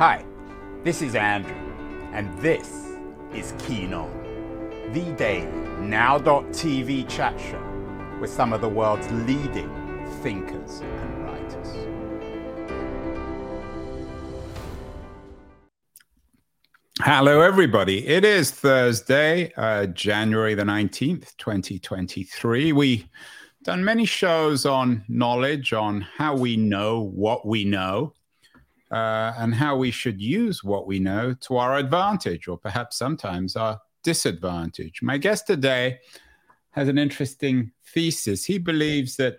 Hi, this is Andrew, and this is Keen On, the daily now.tv chat show with some of the world's leading thinkers and writers. Hello, everybody. It is Thursday, uh, January the 19th, 2023. We've done many shows on knowledge, on how we know what we know, uh, and how we should use what we know to our advantage, or perhaps sometimes our disadvantage. My guest today has an interesting thesis. He believes that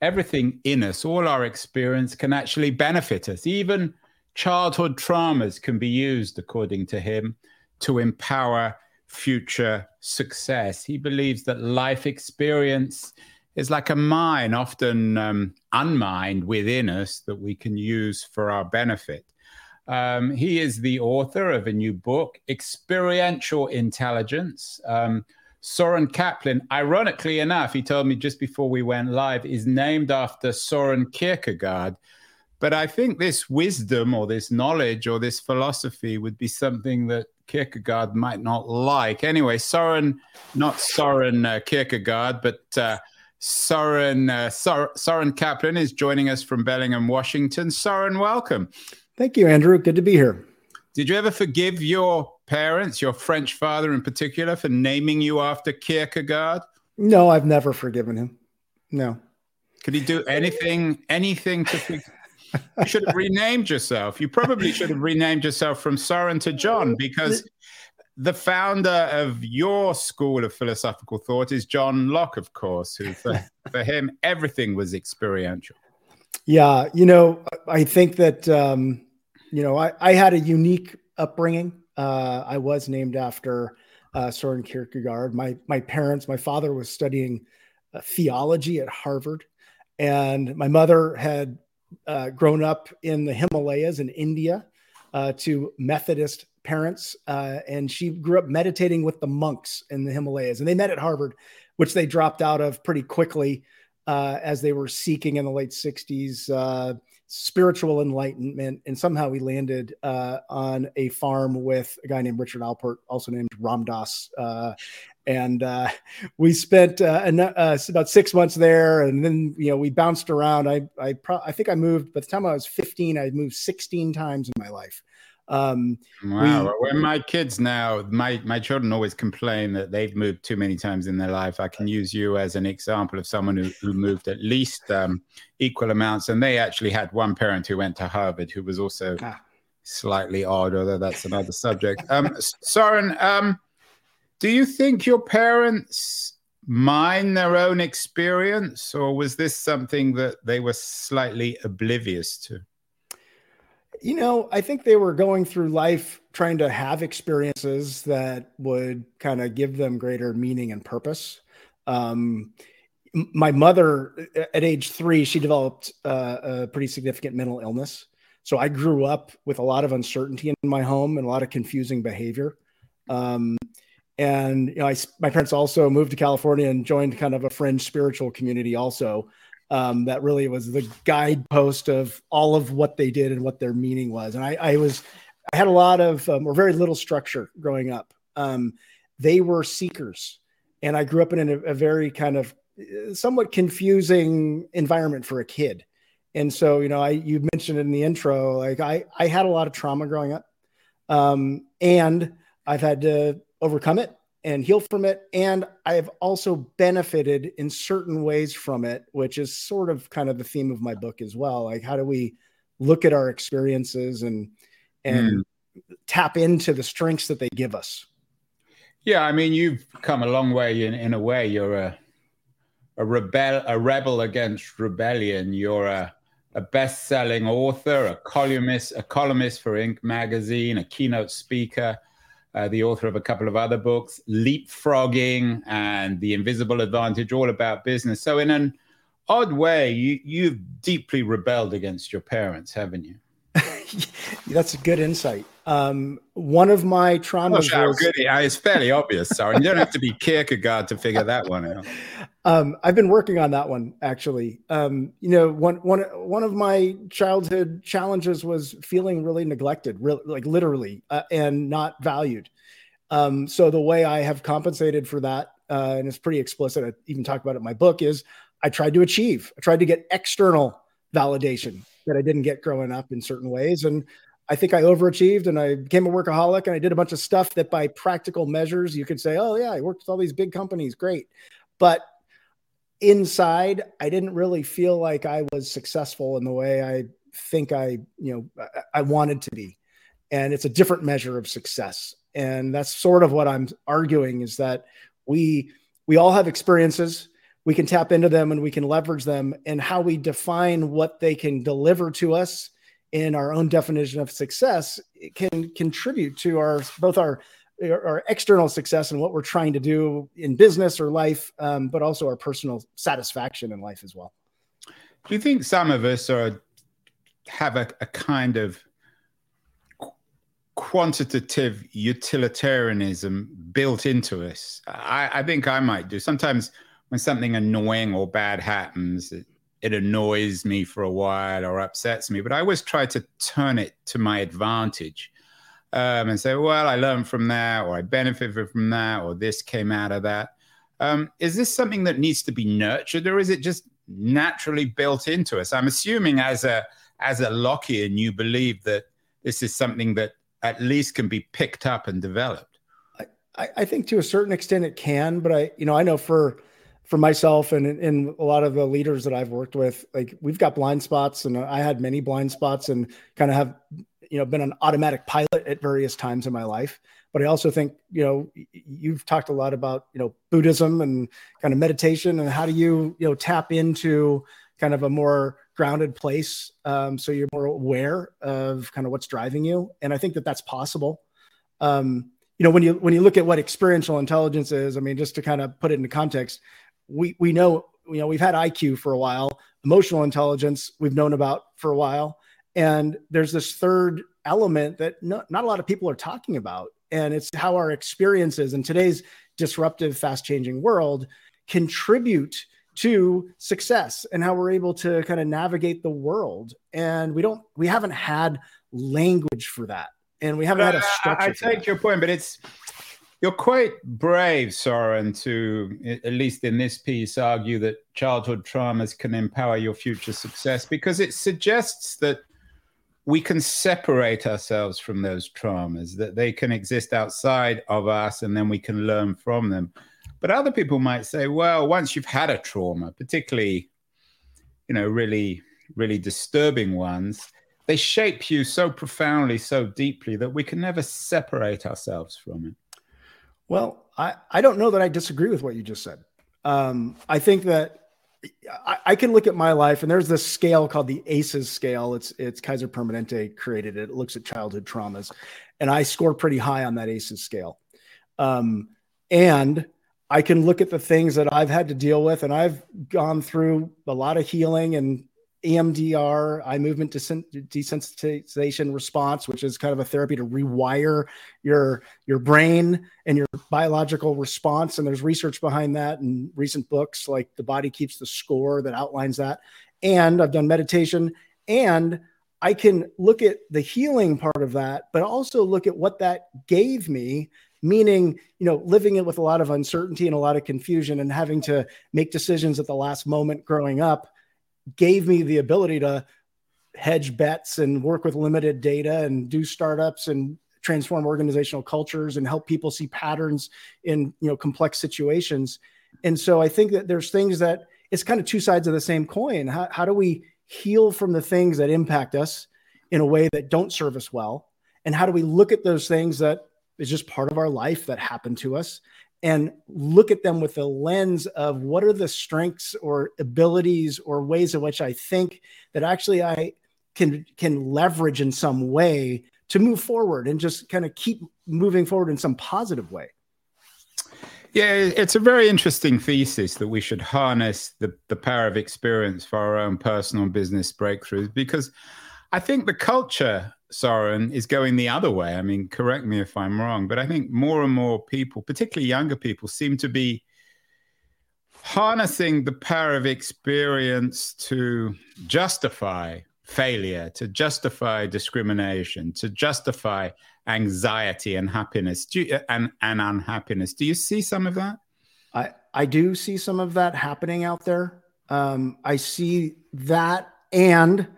everything in us, all our experience, can actually benefit us. Even childhood traumas can be used, according to him, to empower future success. He believes that life experience is like a mine, often um, unmined within us, that we can use for our benefit. Um, he is the author of a new book, Experiential Intelligence. Um, Soren Kaplan, ironically enough, he told me just before we went live, is named after Soren Kierkegaard. But I think this wisdom or this knowledge or this philosophy would be something that Kierkegaard might not like. Anyway, Soren, not Soren uh, Kierkegaard, but uh, Soren, uh, Soren Kaplan is joining us from Bellingham, Washington. Soren, welcome. Thank you, Andrew. Good to be here. Did you ever forgive your parents, your French father in particular, for naming you after Kierkegaard? No, I've never forgiven him. No. Could he do anything, anything to? you should have renamed yourself. You probably should have renamed yourself from Soren to John because the founder of your school of philosophical thought is John Locke, of course, who for, for him everything was experiential. Yeah, you know, I think that um, you know I, I had a unique upbringing. Uh, I was named after uh, Soren Kierkegaard. My my parents, my father was studying uh, theology at Harvard, and my mother had uh, grown up in the Himalayas in India uh, to Methodist parents, uh, and she grew up meditating with the monks in the Himalayas. And they met at Harvard, which they dropped out of pretty quickly uh, as they were seeking in the late 60s uh, spiritual enlightenment. And somehow we landed uh, on a farm with a guy named Richard Alpert, also named Ram Dass. Uh, and uh, we spent about six months there, and then you know we bounced around. I I, pro- I think I moved. By the time I was 15, I moved 16 times in my life. Um, wow. We, when my kids now, my, my children always complain that they've moved too many times in their life. I can use you as an example of someone who, who moved at least um, equal amounts. And they actually had one parent who went to Harvard who was also ah. slightly odd, although that's another subject. Um, Soren, um, do you think your parents mine their own experience, or was this something that they were slightly oblivious to? You know, I think they were going through life trying to have experiences that would kind of give them greater meaning and purpose. Um, my mother, at age three, she developed uh, a pretty significant mental illness. So I grew up with a lot of uncertainty in my home and a lot of confusing behavior. Um, and you know, I, my parents also moved to California and joined kind of a fringe spiritual community also um, that really was the guidepost of all of what they did and what their meaning was. And I, I was, I had a lot of, um, or very little structure growing up. Um, they were seekers, and I grew up in a, a very kind of uh, somewhat confusing environment for a kid. And so, you know, I you mentioned in the intro, like I I had a lot of trauma growing up, um, and I've had to overcome it and heal from it. And I've also benefited in certain ways from it, which is sort of kind of the theme of my book as well. Like, how do we look at our experiences and and mm. tap into the strengths that they give us? Yeah, I mean, you've come a long way in, in a way. You're a a rebel, a rebel against rebellion. You're a a best-selling author, a columnist, a columnist for Inc. magazine, a keynote speaker uh, the author of a couple of other books, Leapfrogging and The Invisible Advantage, all about business. So, in an odd way, you, you've deeply rebelled against your parents, haven't you? That's a good insight. Um, one of my traumas. Oh, was, good. It's fairly obvious. Sorry, you don't have to be Kierkegaard to figure that one out. Um, I've been working on that one actually. Um, you know, one one one of my childhood challenges was feeling really neglected, real, like literally, uh, and not valued. Um, so the way I have compensated for that, uh, and it's pretty explicit. I even talk about it in my book. Is I tried to achieve. I tried to get external validation that I didn't get growing up in certain ways, and I think I overachieved and I became a workaholic and I did a bunch of stuff that by practical measures you could say, oh yeah, I worked with all these big companies, great. But inside, I didn't really feel like I was successful in the way I think I, you know, I wanted to be. And it's a different measure of success. And that's sort of what I'm arguing is that we we all have experiences. We can tap into them and we can leverage them and how we define what they can deliver to us in our own definition of success can contribute to our both our our external success and what we're trying to do in business or life, um, but also our personal satisfaction in life as well. Do you think some of us are have a, a kind of quantitative utilitarianism built into us? I, I, think I might do. Sometimes when something annoying or bad happens, it, it annoys me for a while or upsets me, but I always try to turn it to my advantage um, and say, well, I learned from that, or I benefited from that, or this came out of that. Um, is this something that needs to be nurtured, or is it just naturally built into us? I'm assuming as a as a Lockean, you believe that this is something that at least can be picked up and developed. I, I think to a certain extent it can, but I, you know, I know for for myself and and a lot of the leaders that I've worked with, like we've got blind spots, and I had many blind spots, and kind of have you know been an automatic pilot at various times in my life. But i also think you know you've talked a lot about you know buddhism and kind of meditation and how do you you know tap into kind of a more grounded place um, so you're more aware of kind of what's driving you. And i think that that's possible. Um, you know when you when you look at what experiential intelligence is i mean just to kind of put it into context we we know you know we've had iq for a while emotional intelligence we've known about for a while and there's this third element that not, not a lot of people are talking about. And it's how our experiences in today's disruptive, fast changing world contribute to success and how we're able to kind of navigate the world. And we don't, we haven't had language for that. And we haven't had a structure. I, I take your point, but it's, you're quite brave, Soren, to, at least in this piece, argue that childhood traumas can empower your future success because it suggests that we can separate ourselves from those traumas, that they can exist outside of us and then we can learn from them. But other people might say, well, once you've had a trauma, particularly, you know, really, really disturbing ones, they shape you so profoundly, so deeply that we can never separate ourselves from it. Well, I, I don't know that I disagree with what you just said. Um, I think that I, can look at my life, and there's this scale called the ACEs scale. It's it's Kaiser Permanente created it. It looks at childhood traumas, and I score pretty high on that ACEs scale. Um, and I can look at the things that I've had to deal with, and I've gone through a lot of healing and EMDR, eye movement desensitization response, which is kind of a therapy to rewire your your brain and your biological response. And there's research behind that and recent books like The Body Keeps the Score that outlines that. And I've done meditation and I can look at the healing part of that, but also look at what that gave me meaning you know living it with a lot of uncertainty and a lot of confusion and having to make decisions at the last moment growing up gave me the ability to hedge bets and work with limited data and do startups and transform organizational cultures and help people see patterns in you know complex situations. And so i think that there's things that it's kind of two sides of the same coin. How, how do we heal from the things that impact us in a way that don't serve us well? And how do we look at those things that is just part of our life that happened to us and look at them with the lens of what are the strengths or abilities or ways in which I think that actually I can can leverage in some way to move forward and just kind of keep moving forward in some positive way. Yeah, it's a very interesting thesis that we should harness the, the power of experience for our own personal business breakthroughs because I think the culture Soren is going the other way. I mean, correct me if I'm wrong, but I think more and more people, particularly younger people, seem to be harnessing the power of experience to justify failure, to justify discrimination, to justify anxiety and happiness you, and, and unhappiness. Do you see some of that? I, I do see some of that happening out there. Um, I see that. And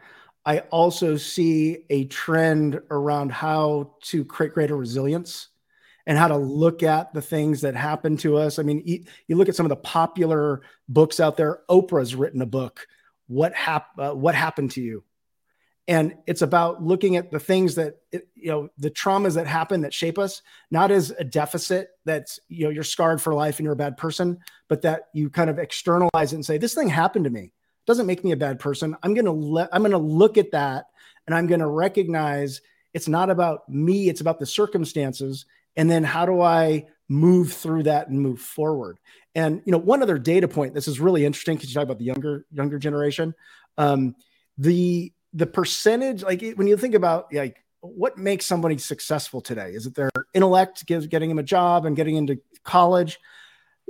I also see a trend around how to create greater resilience and how to look at the things that happen to us. I mean, you, look at some of the popular books out there. Oprah's written a book, "What hap- uh, What Happened to You," and it's about looking at the things that you know, the traumas that happen that shape us, not as a deficit that's you know you're scarred for life and you're a bad person, but that you kind of externalize it and say, "This thing happened to me." Doesn't make me a bad person. I'm gonna let I'm gonna look at that and I'm gonna recognize it's not about me, it's about the circumstances and then how do I move through that and move forward? And you know, one other data point. This is really interesting because you talk about the younger younger generation. Um, the the percentage, like when you think about like what makes somebody successful today, is it their intellect, gives getting them a job and getting into college?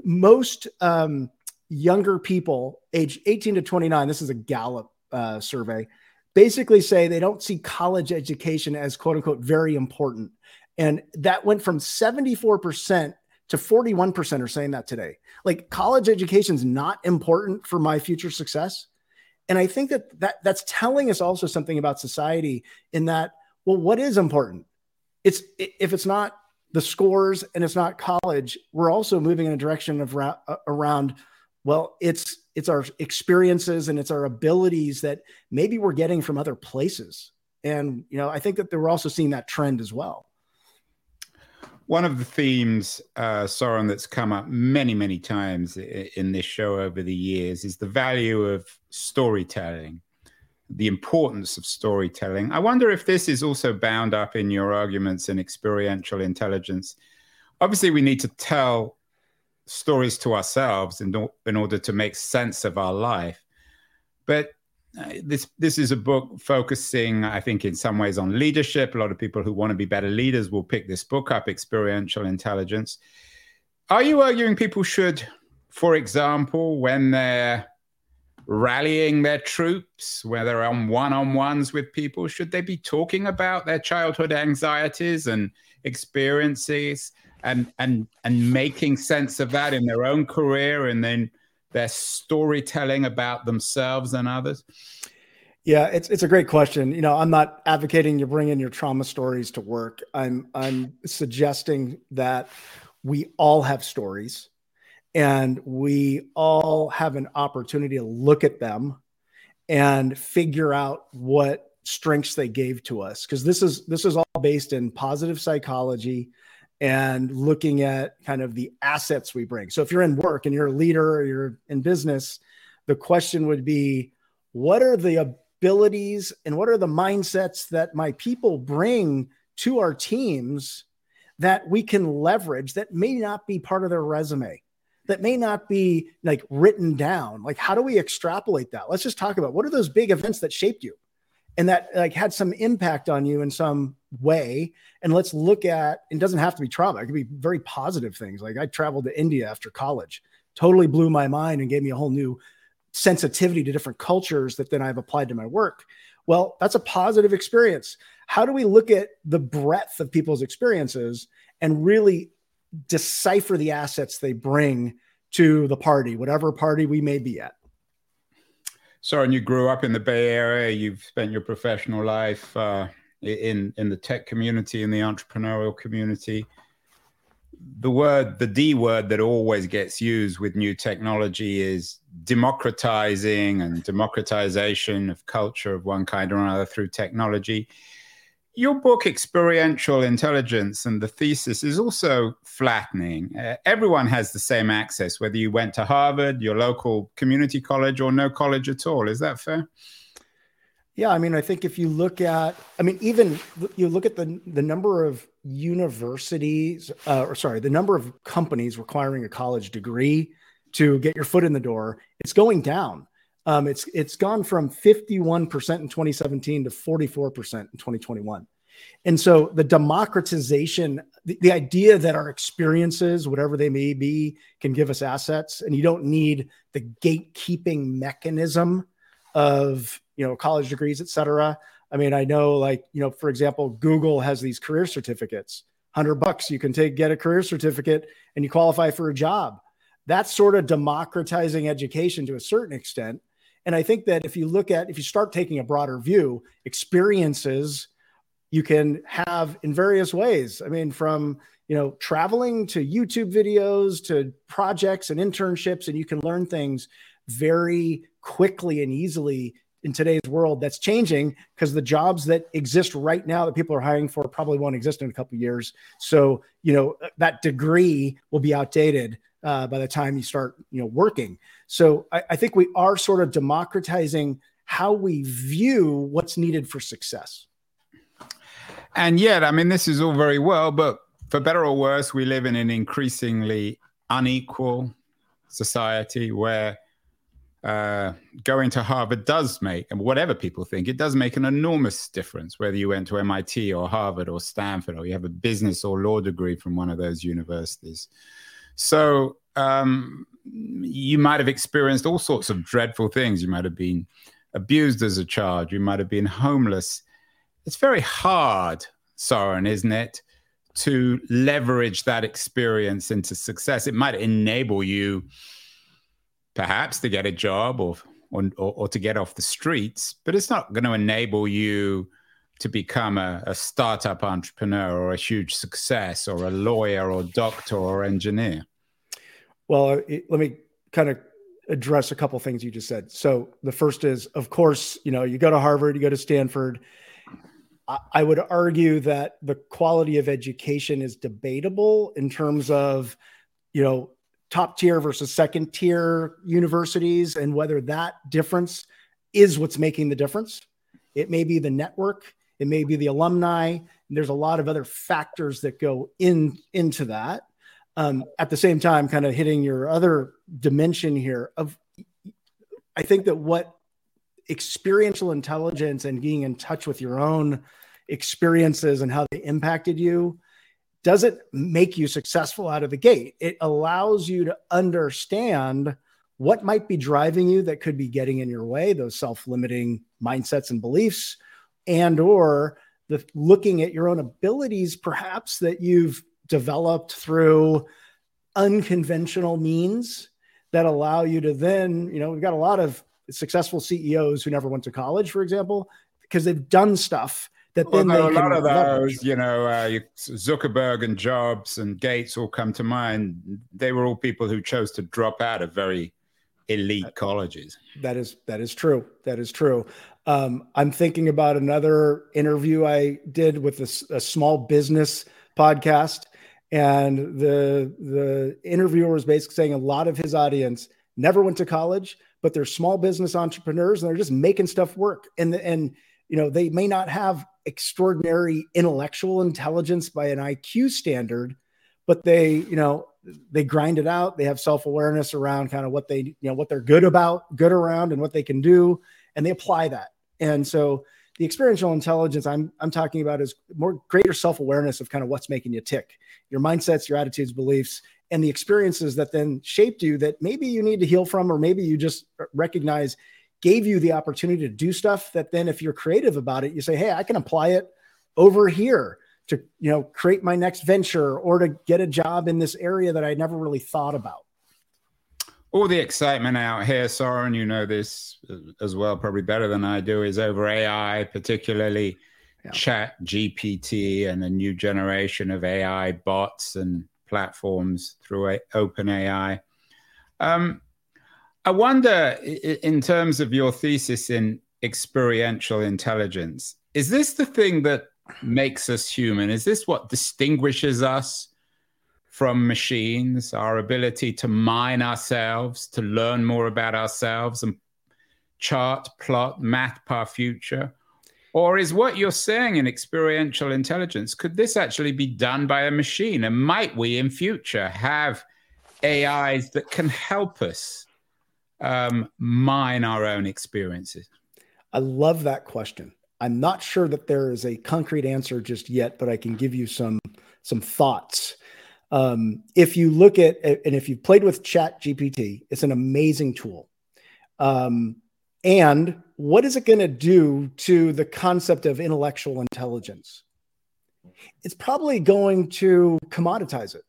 Most um, younger people, age 18 to 29, this is a Gallup uh, survey, basically say they don't see college education as quote unquote very important. And that went from 74% to 41% are saying that today. Like college education is not important for my future success. And I think that, that that's telling us also something about society in that, well, what is important? It's if it's not the scores and it's not college, we're also moving in a direction of ra- uh, around, well, it's it's our experiences and it's our abilities that maybe we're getting from other places. And you know, I think that we're also seeing that trend as well. One of the themes, uh, Soren, that's come up many, many times in this show over the years is the value of storytelling, the importance of storytelling. I wonder if this is also bound up in your arguments in experiential intelligence. Obviously, we need to tell stories to ourselves in, in order to make sense of our life. But uh, this this is a book focusing, I think, in some ways on leadership. A lot of people who want to be better leaders will pick this book up, Experiential Intelligence. Are you arguing people should, for example, when they're rallying their troops, where they're on one-on-ones with people, should they be talking about their childhood anxieties and experiences and and and making sense of that in their own career and then their storytelling about themselves and others? Yeah, it's it's a great question. You know, I'm not advocating you bring in your trauma stories to work. I'm I'm suggesting that we all have stories and we all have an opportunity to look at them and figure out what strengths they gave to us because this is this is all based in positive psychology and looking at kind of the assets we bring. So if you're in work and you're a leader or you're in business, the question would be what are the abilities and what are the mindsets that my people bring to our teams that we can leverage that may not be part of their resume? That may not be like written down. Like, how do we extrapolate that? Let's just talk about what are those big events that shaped you? And that like had some impact on you in some way. And let's look at it doesn't have to be trauma. It could be very positive things. Like i traveled to india after college. Totally blew my mind and gave me a whole new sensitivity to different cultures that then i've applied to my work. Well that's a positive experience. How do we look at the breadth of people's experiences and really decipher the assets they bring to the party whatever party we may be at Soren, you grew up in the Bay Area. You've spent your professional life uh, in in the tech community, in the entrepreneurial community. The word, the D word that always gets used with new technology is democratizing and democratization of culture of one kind or another through technology your book experiential intelligence and the thesis is also flattening. Uh, everyone has the same access whether you went to harvard your local community college or no college at all. Is that fair? Yeah i mean i think if you look at i mean even you look at the the number of universities uh, or sorry the number of companies requiring a college degree to get your foot in the door it's going down um, it's it's gone from 51% in 2017 to 44% in 2021. And so the democratization, the, the idea that our experiences, whatever they may be, can give us assets, and you don't need the gatekeeping mechanism of you know college degrees, et cetera. I mean, I know like you know, for example, Google has these career certificates. Hundred bucks, you can take get a career certificate, and you qualify for a job. That's sort of democratizing education to a certain extent. And I think that if you look at, if you start taking a broader view, experiences you can have in various ways. I mean, from you know traveling to YouTube videos to projects and internships, and you can learn things very quickly and easily in today's world that's changing because the jobs that exist right now that people are hiring for probably won't exist in a couple years so you know that degree will be outdated uh, by the time you start you know working so I, I think we are sort of democratizing how we view what's needed for success and yet, I mean, this is all very well, but for better or worse, we live in an increasingly unequal society where uh, going to Harvard does make, and whatever people think, it does make an enormous difference whether you went to MIT or Harvard or Stanford or you have a business or law degree from one of those universities. So um, you might have experienced all sorts of dreadful things. You might have been abused as a child. You might have been homeless it's very hard, Soren, isn't it, to leverage that experience into success? It might enable you perhaps to get a job or, or, or to get off the streets, but it's not going to enable you to become a, a, startup entrepreneur or a huge success or a lawyer or doctor or engineer? Well, it, let me kind of address a couple things you just said. So the first is, of course, you know, you go to Harvard, you go to Stanford, I would argue that the quality of education is debatable in terms of, you know, top tier versus second tier universities and whether that difference is what's making the difference. It may be the network, it may be the alumni. there's a lot of other factors that go in into that. Um, at the same time, kind of hitting your other dimension here of, I think that what experiential intelligence and being in touch with your own experiences and how they impacted you doesn't make you successful out of the gate. It allows you to understand what might be driving you that could be getting in your way, those self-limiting mindsets and beliefs, and or the looking at your own abilities perhaps that you've developed through unconventional means that allow you to then, you know, we've got a lot of successful CEOs who never went to college, for example, because they've done stuff that then well, a lot of those, you know, uh, Zuckerberg and Jobs and Gates all come to mind. They were all people who chose to drop out of very elite colleges. That is that is true. That is true. Um, I'm thinking about another interview I did with a, a small business podcast, and the the interviewer was basically saying a lot of his audience never went to college, but they're small business entrepreneurs and they're just making stuff work. And and you know they may not have extraordinary intellectual intelligence by an IQ standard, but they you know they grind it out. They have self awareness around kind of what they you know what they're good about, good around, and what they can do, and they apply that. And so the experiential intelligence I'm I'm talking about is more greater self awareness of kind of what's making you tick, your mindsets, your attitudes, beliefs, and the experiences that then shaped you that maybe you need to heal from, or maybe you just recognize gave you the opportunity to do stuff that then, if you're creative about it, you say, Hey, I can apply it over here to, you know, create my next venture or to get a job in this area that I never really thought about. All the excitement out here, Soren, you know this as well, probably better than I do, is over AI, particularly yeah. Chat GPT and a new generation of AI bots and platforms through OpenAI. Um, I wonder, in terms of your thesis in experiential intelligence, is this the thing that makes us human? Is this what distinguishes us from machines? Our ability to mine ourselves, to learn more about ourselves and chart, plot, map our future? Or is what you're saying in experiential intelligence, could this actually be done by a machine? And might we in future have AIs that can help us um, mine our own experiences? I love that question. I'm not sure that there is a concrete answer just yet, but I can give you some some thoughts. Um, if you look at and if you've played with Chat GPT, it's an amazing tool. Um, and what is it going to do to the concept of intellectual intelligence? It's probably going to commoditize it.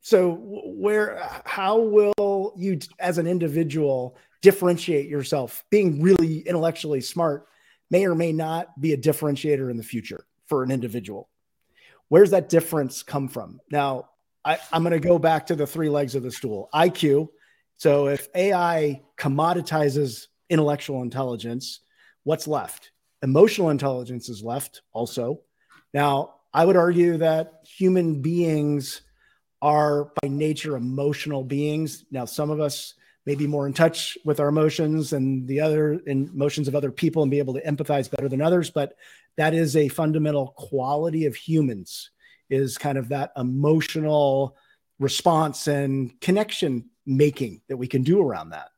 So, where, how will you, as an individual, differentiate yourself? Being really intellectually smart may or may not be a differentiator in the future for an individual. Where's that difference come from? Now, I, I'm going to go back to the three legs of the stool IQ. So, if AI commoditizes intellectual intelligence, what's left? Emotional intelligence is left also. Now, I would argue that human beings are by nature emotional beings. Now, some of us may be more in touch with our emotions and the other emotions of other people and be able to empathize better than others, but that is a fundamental quality of humans is kind of that emotional response and connection making that we can do around that.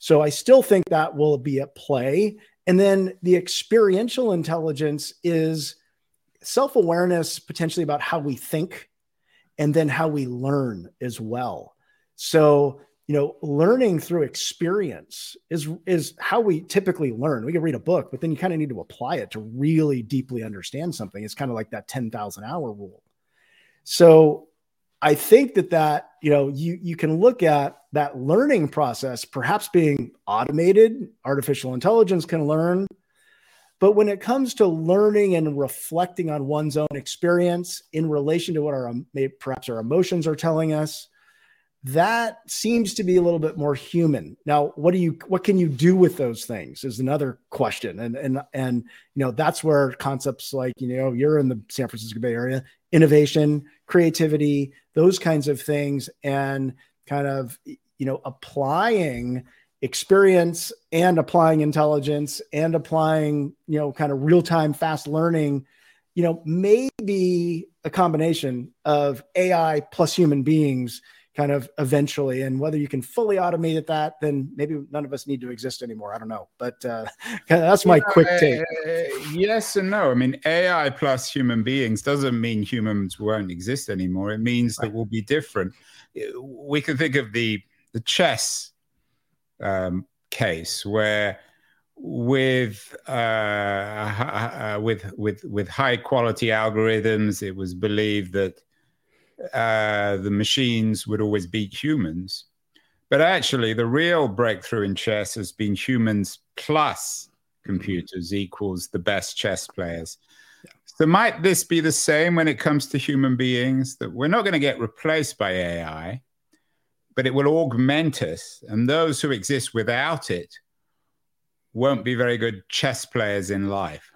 So I still think that will be at play. And then the experiential intelligence is self awareness potentially about how we think and then how we learn as well. So, you know, learning through experience is is how we typically learn. We can read a book, but then you kind of need to apply it to really deeply understand something. It's kind of like that 10,000 hour rule. So, I think that that, you know, you you can look at that learning process perhaps being automated, artificial intelligence can learn. But when it comes to learning and reflecting on one's own experience in relation to what our um, perhaps our emotions are telling us, that seems to be a little bit more human. Now, what do you what can you do with those things is another question. And and and you know, that's where concepts like, you know, you're in the San Francisco Bay Area, innovation, creativity, those kinds of things and kind of you know, applying experience and applying intelligence and applying, you know, kind of real-time fast learning, you know, maybe a combination of AI plus human beings kind of eventually. And whether you can fully automate that, then maybe none of us need to exist anymore. I don't know, but uh, that's my yeah, quick take. Uh, yes and no. I mean, AI plus human beings doesn't mean humans won't exist anymore. It means right. that we'll be different. We can think of the the chess um, case where with uh, uh, with with with high quality algorithms, it was believed that uh, the machines would always beat humans. But actually, the real breakthrough in chess has been humans plus computers equals the best chess players. So, might this be the same when it comes to human beings? That we're not going to get replaced by AI, but it will augment us. And those who exist without it won't be very good chess players in life.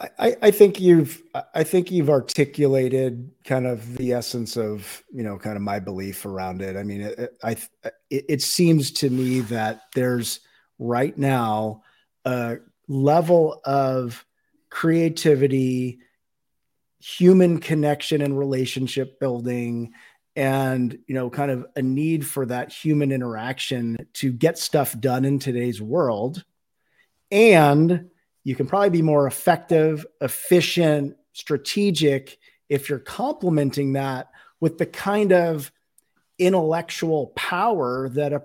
I, I think you've I think you've articulated kind of the essence of you know kind of my belief around it. I mean, it, I it, it seems to me that there's right now a level of creativity, human connection and relationship building and you know kind of a need for that human interaction to get stuff done in today's world and you can probably be more effective efficient strategic if you're complementing that with the kind of intellectual power that a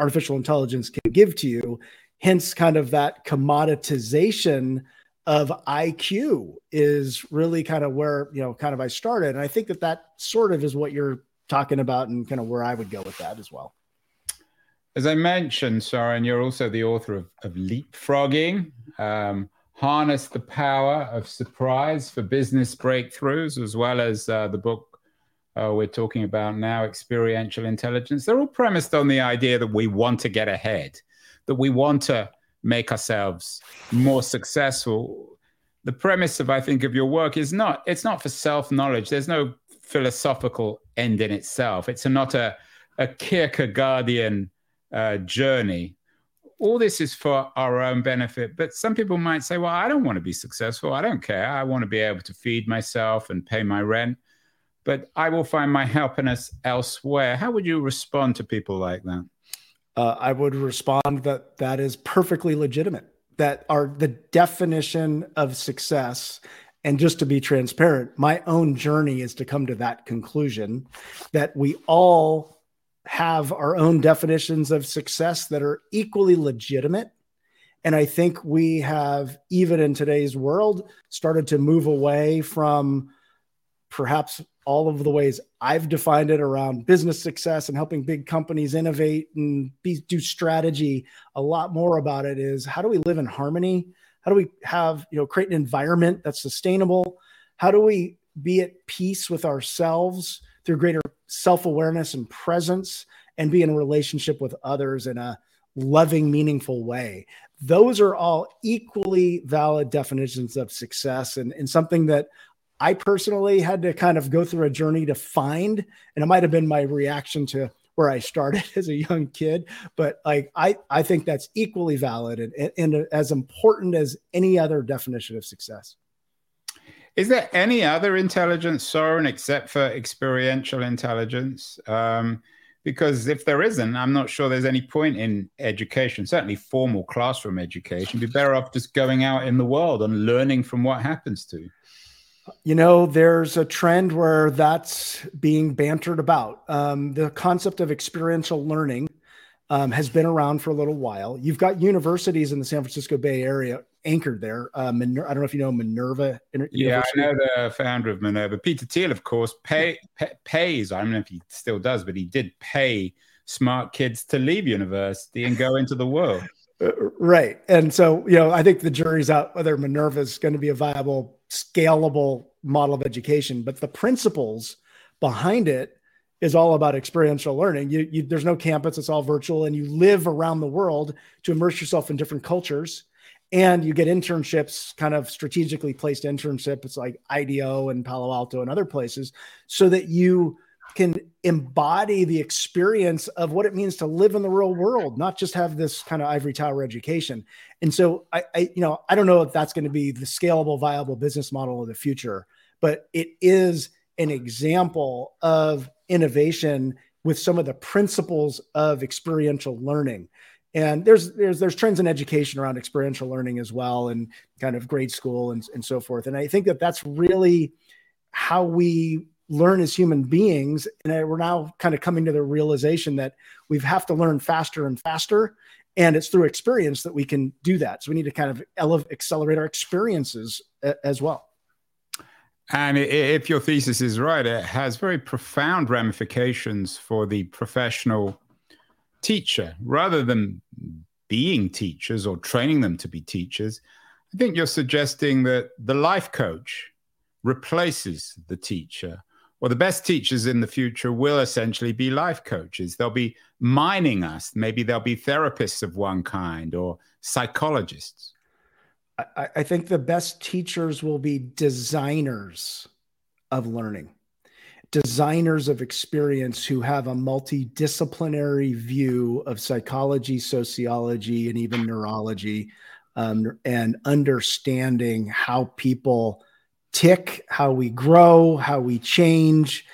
artificial intelligence can give to you hence kind of that commoditization of IQ is really kind of where you know kind of I started and I think that that sort of is what you're talking about and kind of where I would go with that as well. As I mentioned, Soren, you're also the author of, of Leapfrogging, um, Harness the Power of Surprise for Business Breakthroughs, as well as uh, the book uh, we're talking about now, Experiential Intelligence. They're all premised on the idea that we want to get ahead, that we want to make ourselves more successful. The premise of, I think, of your work is not, it's not for self-knowledge. There's no philosophical end in itself. It's not a, a Kierkegaardian uh, journey. All this is for our own benefit. But some people might say, well, I don't want to be successful. I don't care. I want to be able to feed myself and pay my rent. But I will find my happiness elsewhere. How would you respond to people like that? Uh, I would respond that that is perfectly legitimate. that are the definition of success. And just to be transparent, my own journey is to come to that conclusion that we all have our own definitions of success that are equally legitimate. And I think we have, even in today's world, started to move away from perhaps all of the ways I've defined it around business success and helping big companies innovate and be, do strategy. A lot more about it is how do we live in harmony? How do we have, you know, create an environment that's sustainable? How do we be at peace with ourselves through greater self awareness and presence and be in a relationship with others in a loving, meaningful way? Those are all equally valid definitions of success and, and something that I personally had to kind of go through a journey to find, and it might have been my reaction to where I started as a young kid, but like I, I think that's equally valid and, and as important as any other definition of success. Is there any other intelligence, Soren, except for experiential intelligence? Um, because if there isn't, I'm not sure there's any point in education, certainly formal classroom education. Be better off just going out in the world and learning from what happens to you. You know, there's a trend where that's being bantered about. Um, the concept of experiential learning um, has been around for a little while. You've got universities in the San Francisco Bay Area anchored there. Uh, I don't know if you know Minerva. Yeah, I know the founder of Minerva. Peter Thiel, of course, pay, pay, pays. I don't know if he still does, but he did pay smart kids to leave university and go into the world. Uh, right. And so, you know, I think the jury's out whether Minerva is going to be a viable, scalable model of education, but the principles behind it is all about experiential learning. You, you, there's no campus; it's all virtual, and you live around the world to immerse yourself in different cultures. And you get internships, kind of strategically placed internships, like IDEO and Palo Alto and other places, so that you can embody the experience of what it means to live in the real world, not just have this kind of ivory tower education. And so I, I you know, I don't know if that's going to be the scalable, viable business model of the future, but it is an example of innovation with some of the principles of experiential learning. And there's there's there's trends in education around experiential learning as well, and kind of grade school and, and so forth. And I think that that's really how we learn as human beings and we're now kind of coming to the realization that we have to learn faster and faster and it's through experience that we can do that so we need to kind of elevate accelerate our experiences as well and if your thesis is right it has very profound ramifications for the professional teacher rather than being teachers or training them to be teachers i think you're suggesting that the life coach replaces the teacher well, the best teachers in the future will essentially be life coaches. They'll be mining us. Maybe they'll be therapists of one kind or psychologists. I, I think the best teachers will be designers of learning, designers of experience who have a multidisciplinary view of psychology, sociology, and even neurology, um, and understanding how people tick, how we grow, how we change,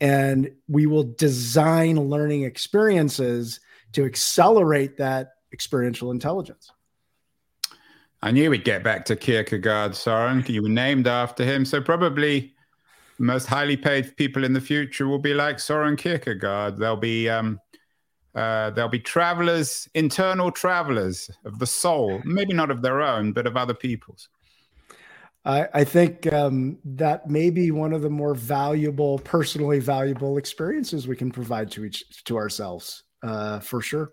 and we will design learning experiences to accelerate that experiential intelligence. I knew we'd get back to Kierkegaard, Soren. You were named after him. So probably most highly paid people in the future will be like Soren Kierkegaard. They'll be um, uh, they'll be travelers, internal travelers of the soul, maybe not of their own, but of other people's. I, I think um, that may be one of the more valuable, personally valuable experiences we can provide to each to ourselves, uh, for sure.